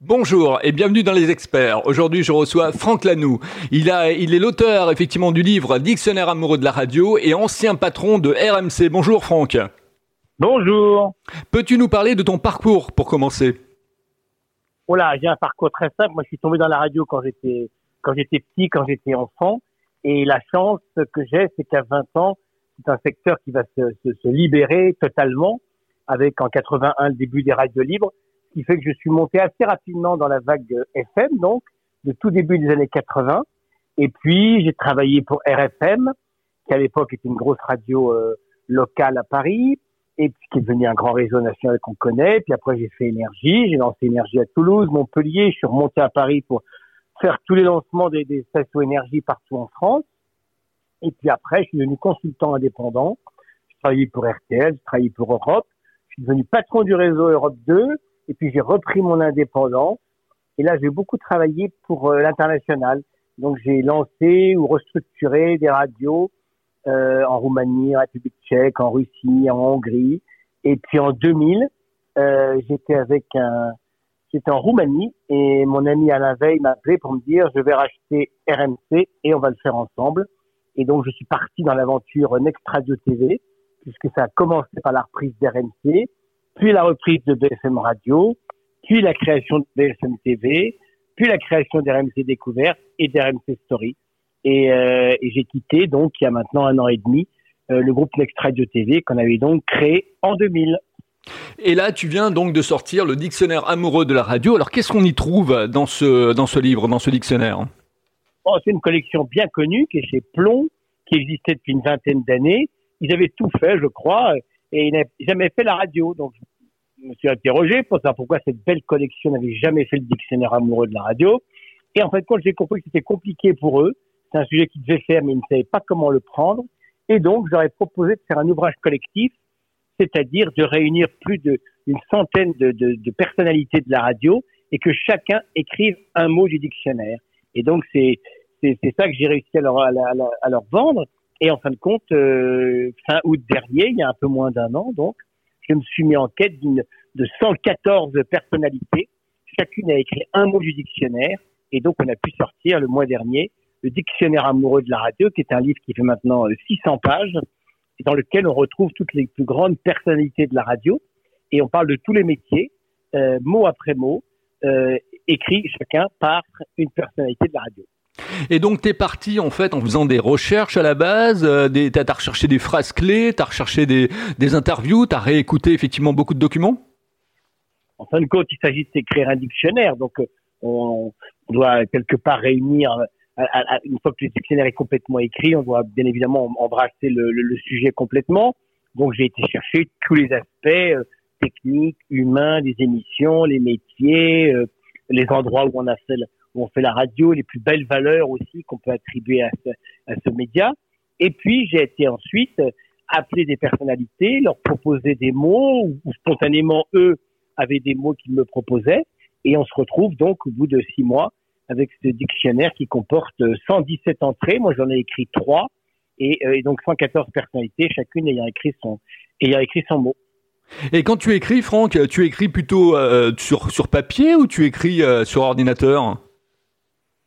Bonjour et bienvenue dans les experts. Aujourd'hui, je reçois Franck Lanoux. Il a, il est l'auteur effectivement du livre Dictionnaire amoureux de la radio et ancien patron de RMC. Bonjour Franck. Bonjour. Peux-tu nous parler de ton parcours pour commencer? Voilà, j'ai un parcours très simple. Moi, je suis tombé dans la radio quand j'étais quand j'étais petit, quand j'étais enfant, et la chance que j'ai, c'est qu'à 20 ans, c'est un secteur qui va se, se, se libérer totalement, avec en 81 le début des radios libres qui fait que je suis monté assez rapidement dans la vague FM, donc, de tout début des années 80. Et puis, j'ai travaillé pour RFM, qui à l'époque était une grosse radio euh, locale à Paris, et puis qui est devenu un grand réseau national qu'on connaît. Puis après, j'ai fait Énergie, j'ai lancé Énergie à Toulouse, Montpellier, je suis remonté à Paris pour faire tous les lancements des, des stations énergie partout en France. Et puis après, je suis devenu consultant indépendant. Je travaillais pour RTL, je travaillais pour Europe. Je suis devenu patron du réseau Europe 2 et puis j'ai repris mon indépendance. Et là, j'ai beaucoup travaillé pour euh, l'international. Donc j'ai lancé ou restructuré des radios euh, en Roumanie, en République tchèque, en Russie, en Hongrie. Et puis en 2000, euh, j'étais avec un, j'étais en Roumanie et mon ami Alain Veil m'a appelé pour me dire je vais racheter RMC et on va le faire ensemble. Et donc je suis parti dans l'aventure Next Radio TV puisque ça a commencé par la reprise d'RMC puis la reprise de BFM Radio, puis la création de BFM TV, puis la création d'RMC Découverte et d'RMC Story. Et, euh, et j'ai quitté donc il y a maintenant un an et demi euh, le groupe Next Radio TV qu'on avait donc créé en 2000. Et là, tu viens donc de sortir le dictionnaire amoureux de la radio. Alors, qu'est-ce qu'on y trouve dans ce, dans ce livre, dans ce dictionnaire? Oh, C'est une collection bien connue qui est chez Plomb, qui existait depuis une vingtaine d'années. Ils avaient tout fait, je crois et il n'a jamais fait la radio. Donc, je me suis interrogé pour savoir pourquoi cette belle collection n'avait jamais fait le dictionnaire amoureux de la radio. Et en fait, quand j'ai compris que c'était compliqué pour eux, c'est un sujet qu'ils devaient faire, mais ils ne savaient pas comment le prendre. Et donc, j'aurais proposé de faire un ouvrage collectif, c'est-à-dire de réunir plus d'une centaine de, personnalités de la radio et que chacun écrive un mot du dictionnaire. Et donc, c'est ça que j'ai réussi à leur, à leur vendre. Et en fin de compte, euh, fin août dernier, il y a un peu moins d'un an, donc, je me suis mis en quête de 114 personnalités. Chacune a écrit un mot du dictionnaire. Et donc, on a pu sortir le mois dernier le dictionnaire amoureux de la radio, qui est un livre qui fait maintenant 600 euh, pages, dans lequel on retrouve toutes les plus grandes personnalités de la radio. Et on parle de tous les métiers, euh, mot après mot, euh, écrit chacun par une personnalité de la radio. Et donc, tu es parti en fait en faisant des recherches à la base, euh, tu as, recherché des phrases clés, tu as recherché des, des interviews, tu as réécouté effectivement beaucoup de documents? En fin de compte, il s'agit d'écrire un dictionnaire, donc euh, on, doit quelque part réunir, euh, une fois que le dictionnaire est complètement écrit, on doit bien évidemment embrasser le, sujet complètement. Donc j'ai été chercher tous les aspects techniques, humains, des émissions, les métiers, les endroits où on a fait on fait la radio, les plus belles valeurs aussi qu'on peut attribuer à ce, média. Et puis, j'ai été ensuite appeler des personnalités, leur proposer des mots, ou, spontanément, eux avaient des mots qu'ils me proposaient. Et on se retrouve donc au bout de six mois avec ce dictionnaire qui comporte 117 entrées. Moi, j'en ai écrit trois. Et, euh, donc 114 personnalités, chacune ayant écrit son, ayant écrit son mot. Et quand tu écris, Franck, tu écris plutôt euh, sur, sur papier ou tu écris euh, sur ordinateur?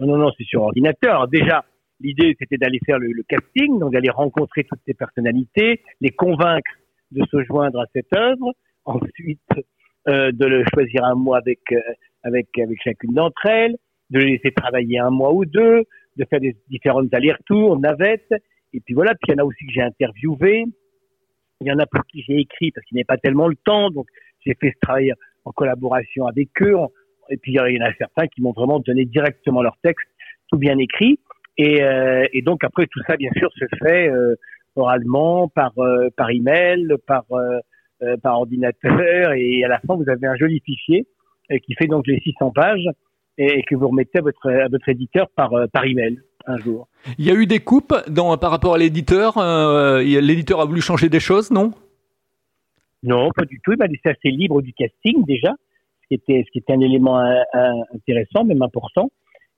Non, non, non, c'est sur ordinateur. Déjà, l'idée, c'était d'aller faire le, casting, donc d'aller rencontrer toutes ces personnalités, les convaincre de se joindre à cette œuvre. Ensuite, euh, de le choisir un mois avec, euh, avec, avec chacune d'entre elles, de les laisser travailler un mois ou deux, de faire des différentes allers-retours, navettes. Et puis voilà, puis il y en a aussi que j'ai interviewé. Il y en a pour qui j'ai écrit parce qu'il n'y a pas tellement le temps. Donc, j'ai fait ce travail en collaboration avec eux, et puis il y en a certains qui m'ont vraiment donné directement leur texte, tout bien écrit. Et, euh, et donc après tout ça, bien sûr, se fait euh, oralement, par euh, par email, par euh, par ordinateur, et à la fin vous avez un joli fichier qui fait donc les 600 pages et, que vous remettez à votre à votre éditeur par par email un jour. Il y a eu des coupes dans par rapport à l'éditeur. l'éditeur a voulu changer des choses, non? Non, pas du tout. Il m'a laissé assez libre du casting déjà qui était, ce qui était un élément euh, euh, intéressant, même important.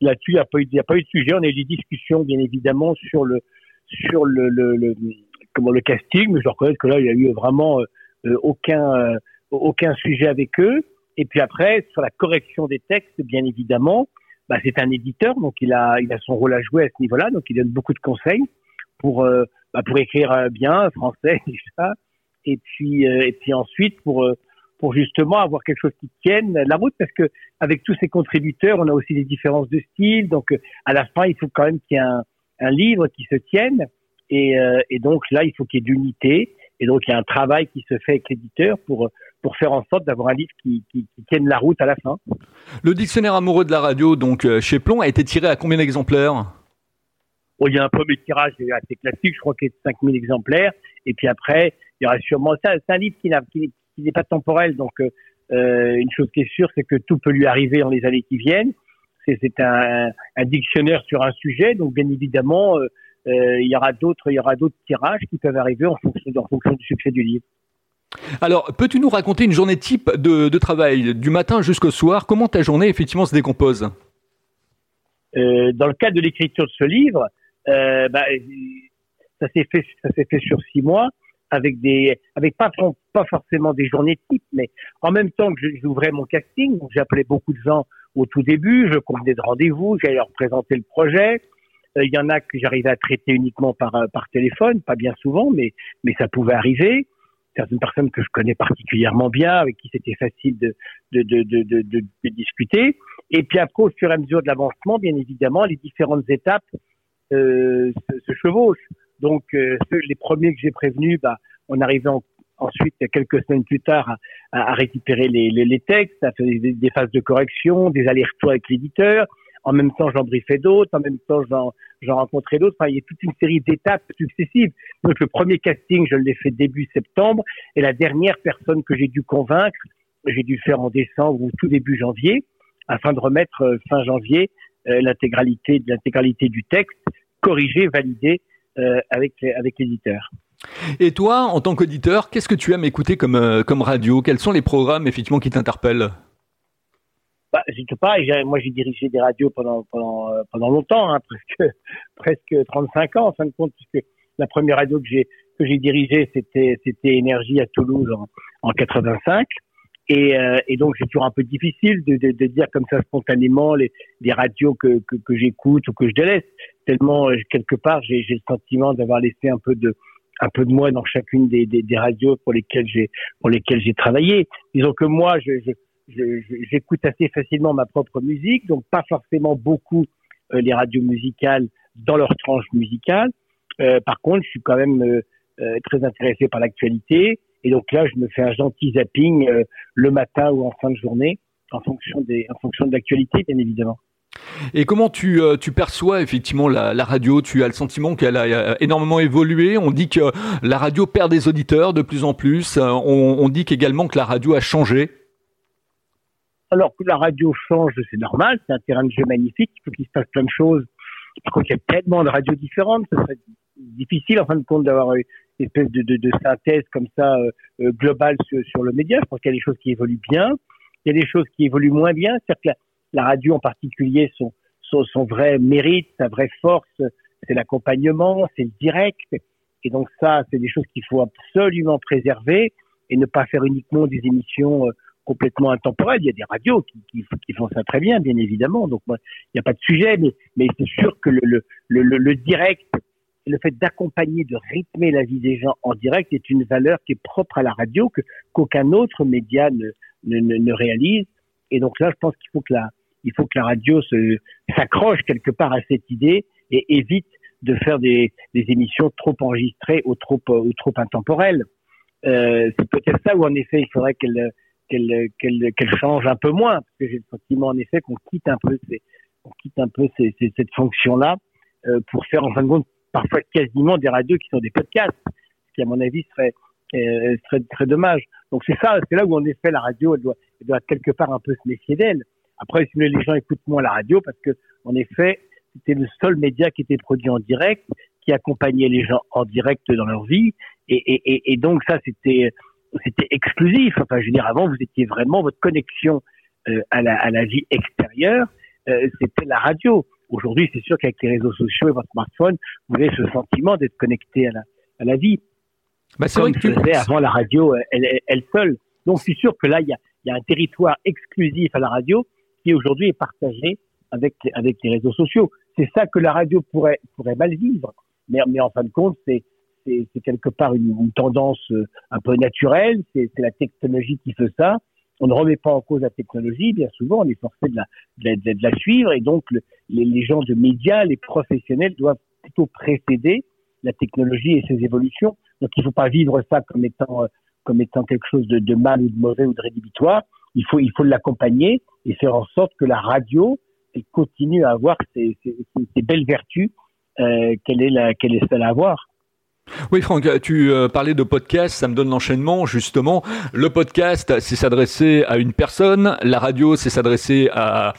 Là-dessus, il n'y a pas eu, de sujet. On a eu des discussions, bien évidemment, sur le, sur casting, mais je reconnais que là, il y a eu vraiment euh, aucun, sujet avec eux. Et puis après, sur la correction des textes, bien évidemment, bah, c'est un éditeur, donc il a, son rôle à jouer à ce niveau-là, donc il donne beaucoup de conseils pour, bah, écrire bien français déjà, et puis, et puis ensuite pour, pour justement avoir quelque chose qui tienne la route, parce que avec tous ces contributeurs, on a aussi des différences de style, donc à la fin, il faut quand même qu'il y ait un, un livre qui se tienne, et, et donc là, il faut qu'il y ait d'unité, et donc il y a un travail qui se fait avec l'éditeur pour pour faire en sorte d'avoir un livre qui, qui, qui, tienne la route à la fin. Le dictionnaire amoureux de la radio, donc euh, chez Plomb, a été tiré à combien d'exemplaires? Oh, Il y a un premier tirage assez classique, je crois qu'il est de 5000 exemplaires. Et puis après, il y aura sûrement... C'est un livre qui, n'est pas temporel, donc euh, euh, une chose qui est sûre, c'est que tout peut lui arriver dans les années qui viennent. C'est un, un, dictionnaire sur un sujet, donc bien évidemment, euh, il y aura d'autres, il y aura d'autres tirages qui peuvent arriver en fonction, en fonction du succès du livre. Alors, peux-tu nous raconter une journée type de, travail, du matin jusqu'au soir? Comment ta journée, effectivement, se décompose? Euh, Dans le cadre de l'écriture de ce livre, bah, ça s'est fait, ça s'est fait sur six mois, avec des, avec pas, forcément des journées types, mais en même temps que j'ouvrais mon casting, j'appelais beaucoup de gens au tout début, je convenais de rendez-vous, j'allais leur présenter le projet. Euh, il y en a que j'arrivais à traiter uniquement par, par téléphone, pas bien souvent, mais, mais ça pouvait arriver certaines personnes que je connais particulièrement bien, avec qui c'était facile de, de, de, de, discuter. Et puis après, au fur et à mesure de l'avancement, bien évidemment, les différentes étapes euh, se, chevauchent. Donc, euh, les premiers que j'ai prévenus, bah, on arrivait ensuite, quelques semaines plus tard, à, à récupérer les, les, les, textes, à faire des, des, phases de correction, des allers-retours avec l'éditeur. En même temps, j'en briefais d'autres. En même temps, j'en rencontrais d'autres. Enfin, il y a toute une série d'étapes successives. Donc, le premier casting, je l'ai fait début septembre. Et la dernière personne que j'ai dû convaincre, j'ai dû faire en décembre ou tout début janvier, afin de remettre euh, fin janvier euh, l'intégralité l'intégralité du texte, corrigé, validé avec avec l'éditeur. Et toi, en tant qu'auditeur, qu'est-ce que tu aimes écouter comme comme radio? Quels sont les programmes effectivement qui t'interpellent? Bah, sais pas, moi j'ai dirigé des radios pendant pendant euh, pendant longtemps, hein, presque presque 35 ans en fin de compte, puisque la première radio que j'ai que j'ai dirigée c'était c'était Énergie à Toulouse en, en 85. Et, euh, et donc c'est toujours un peu difficile de, de, de, dire comme ça spontanément les, les radios que, que, que j'écoute ou que je délaisse. Tellement euh, quelque part j'ai le sentiment d'avoir laissé un peu de un peu de moi dans chacune des, des, des radios pour lesquelles j'ai pour lesquelles j'ai travaillé. Disons que moi je, je j'écoute assez facilement ma propre musique, donc pas forcément beaucoup euh, les radios musicales dans leur tranche musicale. Euh, par contre, je suis quand même euh, euh, très intéressé par l'actualité, et donc là, je me fais un gentil zapping le matin ou en fin de journée, en fonction des, en fonction de l'actualité, bien évidemment. Et comment tu, tu perçois effectivement la, la, radio? Tu as le sentiment qu'elle a énormément évolué? On dit que la radio perd des auditeurs de plus en plus. On, on dit qu'également que la radio a changé. Alors que la radio change, c'est normal, c'est un terrain de jeu magnifique, il faut qu'il se passe plein de choses. Par contre, il y a tellement de radios différentes, ce serait difficile en fin de compte d'avoir espèce de, synthèse comme ça euh, euh globale sur, le média. Je pense qu'il y a des choses qui évoluent bien, il y a des choses qui évoluent moins bien. C'est-à-dire que la, radio en particulier, son, vrai mérite, sa vraie force, c'est l'accompagnement, c'est le direct. Et donc ça, c'est des choses qu'il faut absolument préserver et ne pas faire uniquement des émissions euh, complètement intemporel. Il y a des radios qui, qui, font ça très bien, bien évidemment. Donc, il n'y a pas de sujet, mais, c'est sûr que le direct, le fait d'accompagner, de rythmer la vie des gens en direct est une valeur qui est propre à la radio, qu'aucun autre média ne, réalise. Et donc là, je pense qu'il faut que la, radio s'accroche quelque part à cette idée et évite de faire des, émissions trop enregistrées ou trop, trop intemporelles. Euh, c'est peut-être ça où en effet il faudrait qu'elle change un peu moins parce que j'ai le sentiment en effet qu'on quitte un peu cette fonction là euh, pour faire en fin de compte parfois quasiment des radios qui sont des podcasts ce qui à mon avis serait euh, serait très dommage donc c'est ça c'est là où en effet la radio elle doit elle doit quelque part un peu se méfier d'elle après si les gens écoutent moins la radio parce que en effet c'était le seul média qui était produit en direct qui accompagnait les gens en direct dans leur vie et, et, et, donc ça c'était c'était exclusif. Enfin, je veux dire, avant, vous étiez vraiment votre connexion euh, à, la, à la vie extérieure, euh, c'était la radio. Aujourd'hui, c'est sûr qu'avec les réseaux sociaux et votre smartphone, vous avez ce sentiment d'être connecté à la, à la vie. Bah, c'est vrai que tu... avant la radio, elle, elle, seule. Donc, c'est sûr que là, il y a, il y a un territoire exclusif à la radio qui aujourd'hui est partagé avec, avec les réseaux sociaux. C'est ça que la radio pourrait, pourrait mal vivre. Mais, mais en fin de compte, c'est, c'est, quelque part une, une, tendance euh, un peu naturelle. C'est, c'est la technologie qui fait ça. On ne remet pas en cause la technologie. Bien souvent, on est forcé de la, de la, de la suivre. Et donc, les, gens de médias, les professionnels doivent plutôt précéder la technologie et ses évolutions. Donc, il ne faut pas vivre ça comme étant, euh, comme étant quelque chose de, de mal ou de mauvais ou de rédhibitoire. Il faut, il faut l'accompagner et faire en sorte que la radio elle continue à avoir ces, ces, ces belles vertus euh, qu'elle est, la, qu'elle est seule à avoir. Oui, Franck, tu euh, parlais de podcast, ça me donne l'enchaînement, justement. Le podcast, c'est s'adresser à une personne, la radio, c'est s'adresser à,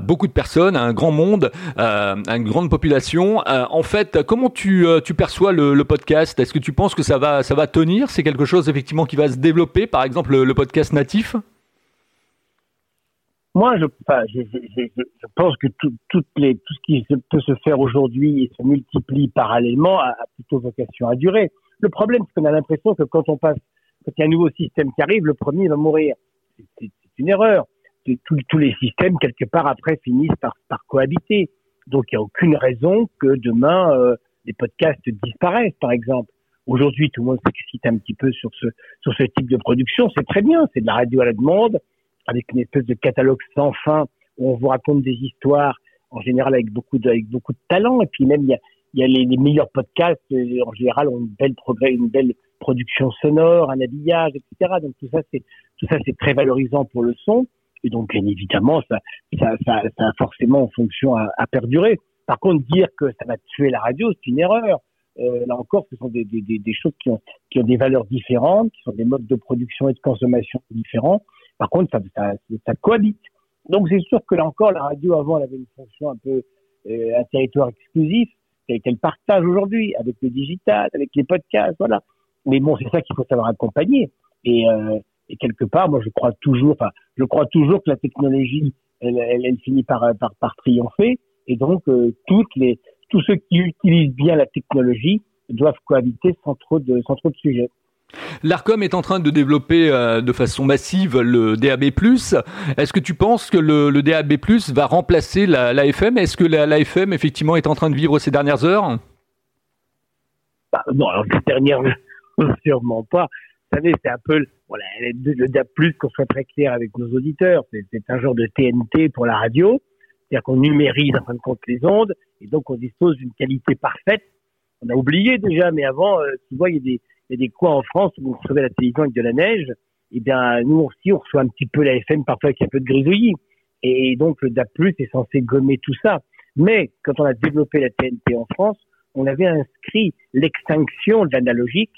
beaucoup de personnes, à un grand monde, euh, à une grande population. Euh, en fait, comment tu, perçois le, le podcast? Est-ce que tu penses que ça va, ça va tenir? C'est quelque chose, effectivement, qui va se développer, par exemple, le, le podcast natif? Moi, je, enfin, je, je, je, pense que tout, toutes les, tout ce qui peut se faire aujourd'hui et se multiplie parallèlement a, plutôt vocation à durer. Le problème, c'est qu'on a l'impression que quand on passe, quand il y a un nouveau système qui arrive, le premier va mourir. C'est une erreur. Tous, tous les systèmes, quelque part, après, finissent par, par cohabiter. Donc, il n'y a aucune raison que demain, euh, les podcasts disparaissent, par exemple. Aujourd'hui, tout le monde s'excite un petit peu sur ce, sur ce type de production. C'est très bien. C'est de la radio à la demande avec une espèce de catalogue sans fin où on vous raconte des histoires en général avec beaucoup de, avec beaucoup de talent et puis même il y a, les, meilleurs podcasts euh, en général ont une belle progrès, une belle production sonore, un habillage, etc. Donc tout ça c'est tout ça c'est très valorisant pour le son et donc bien évidemment ça ça, ça, a forcément en fonction à, perdurer. Par contre dire que ça va tuer la radio c'est une erreur. Euh, là encore, ce sont des, des, des, choses qui ont, qui ont des valeurs différentes, qui sont des modes de production et de consommation différents. Par contre, ça, ça, ça cohabite. Donc c'est sûr que là encore, la radio avant, elle avait une fonction un peu euh, un territoire exclusif qu'elle partage aujourd'hui avec le digital, avec les podcasts, voilà. Mais bon, c'est ça qu'il faut savoir accompagner. Et, euh, et, quelque part, moi, je crois toujours, enfin, je crois toujours que la technologie, elle, elle, elle finit par, par, par triompher. Et donc, euh, toutes les, tous ceux qui utilisent bien la technologie doivent cohabiter sans trop de, sans trop de sujets. L'ARCOM est en train de développer euh, de façon massive le DAB+. Est-ce que tu penses que le, DAB+, va remplacer la, Est-ce que la, effectivement, est en train de vivre ces dernières heures? Bah, Non, alors ces dernières sûrement pas. Vous savez, c'est un peu voilà, le DAB+, qu'on soit très clair avec nos auditeurs, c'est un genre de TNT pour la radio, c'est-à-dire qu'on numérise en fin de compte les ondes, et donc on dispose d'une qualité parfaite. On a oublié déjà, mais avant, euh, tu vois, il y a des il y a des coins en France où vous recevez la télévision avec de la neige. Eh bien, nous aussi, on reçoit un petit peu la FM parfois avec un peu de grisouillis. Et donc, le DAP+, est censé gommer tout ça. Mais, quand on a développé la TNT en France, on avait inscrit l'extinction de l'analogique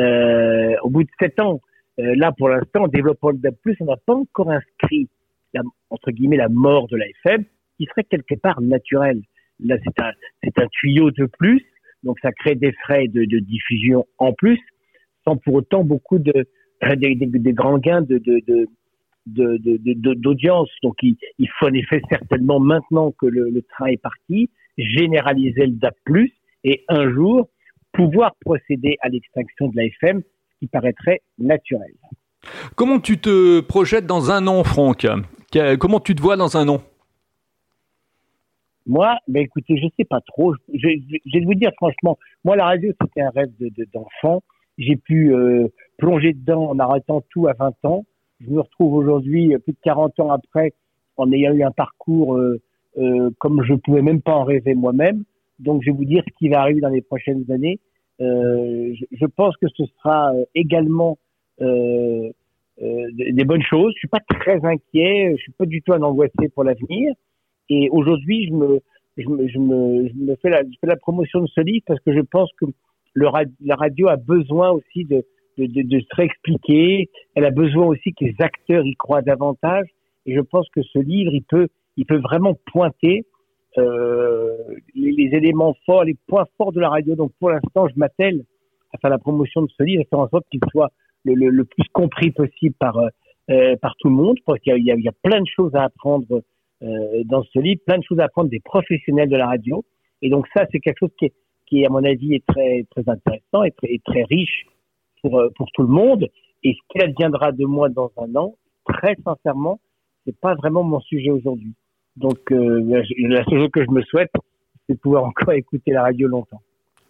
euh, au bout de sept ans. Euh, là, pour l'instant, en développant le DAP+, on n'a pas encore inscrit, la, entre guillemets, la mort de la FM, qui serait quelque part naturelle. Là, c'est un, un tuyau de plus, donc ça crée des frais de, de diffusion en plus, sans pour autant beaucoup de des, des, grands gains de, de, de d'audience. Donc il, il, faut en effet certainement maintenant que le, le, train est parti, généraliser le DAP+, et un jour pouvoir procéder à l'extinction de la FM, ce qui paraîtrait naturel. Comment tu te projettes dans un an, Franck? Comment tu te vois dans un an? Moi, ben écoutez, je sais pas trop. Je, je, je, vais vous dire franchement, moi la radio c'était un rêve d'enfant. De, j'ai pu euh, plonger dedans en arrêtant tout à 20 ans. Je me retrouve aujourd'hui, euh, plus de 40 ans après, en ayant eu un parcours euh, comme je pouvais même pas en rêver moi-même. Donc, je vais vous dire ce qui va arriver dans les prochaines années. Je, pense que ce sera également des bonnes choses. Je suis pas très inquiet. Je suis pas du tout un angoissé pour l'avenir. Et aujourd'hui, je me, je fais la promotion de ce livre parce que je pense que le, la radio a besoin aussi de, de, de, de, se réexpliquer. Elle a besoin aussi que les acteurs y croient davantage. Et je pense que ce livre, il peut, il peut vraiment pointer euh, les, les, éléments forts, les points forts de la radio. Donc pour l'instant, je m'attelle à faire la promotion de ce livre et faire en sorte qu'il soit le, le, le, plus compris possible par, euh, par tout le monde. Parce qu'il y, y, a, plein de choses à apprendre euh, dans ce livre, plein de choses à apprendre des professionnels de la radio. Et donc ça, c'est quelque chose qui est, qui, à mon avis, est très, très intéressant et très, très riche pour, euh, pour tout le monde. Et ce qu'il adviendra de moi dans un an, très sincèrement, c'est pas vraiment mon sujet aujourd'hui. Donc, euh, la seule chose que je me souhaite, c'est de pouvoir encore écouter la radio longtemps.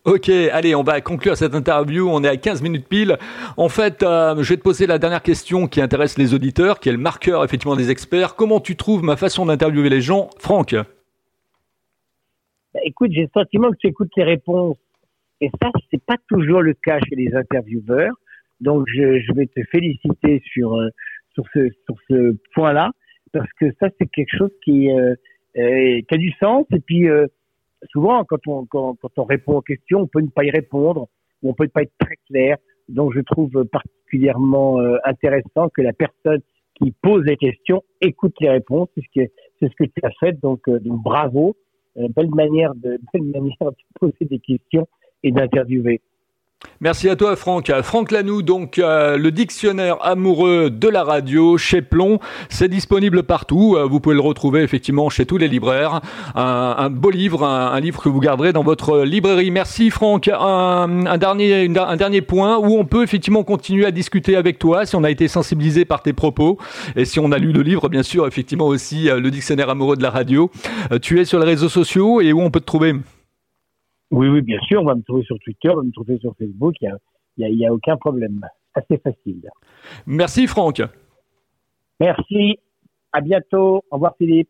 Ok, allez, on va conclure cette interview. On est à 15 minutes pile. En fait, euh, je vais te poser la dernière question qui intéresse les auditeurs, qui est le marqueur effectivement des experts. Comment tu trouves ma façon d'interviewer les gens, Franck? Bah, Écoute, j'ai le sentiment que tu écoutes les réponses, et ça, c'est pas toujours le cas chez les intervieweurs. Donc, je, je vais te féliciter sur euh, sur ce sur ce point-là, parce que ça, c'est quelque chose qui euh, qui a du sens. Et puis souvent, quand on, quand, quand, on répond aux questions, on peut ne pas y répondre, ou on peut ne pas être très clair. Donc, je trouve particulièrement euh, intéressant que la personne qui pose les questions écoute les réponses. C'est ce que, c'est ce que tu as fait. Donc, euh, donc bravo. Euh, belle manière de, belle manière de poser des questions et d'interviewer. Merci à toi Franck. Franck Lanoux, donc euh, le dictionnaire amoureux de la radio chez Plomb, c'est disponible partout. Euh, vous pouvez le retrouver effectivement chez tous les libraires. Un, beau livre, un, livre que vous garderez dans votre librairie. Merci Franck. Un, dernier, un dernier point où on peut effectivement continuer à discuter avec toi si on a été sensibilisé par tes propos et si on a lu le livre, bien sûr, effectivement aussi euh, le dictionnaire amoureux de la radio. tu es sur les réseaux sociaux et où on peut te trouver? Oui, oui, bien sûr, on va me trouver sur Twitter, on va me trouver sur Facebook, il n'y a, y a, aucun problème. Assez facile. Merci Franck. Merci, à bientôt, au revoir Philippe.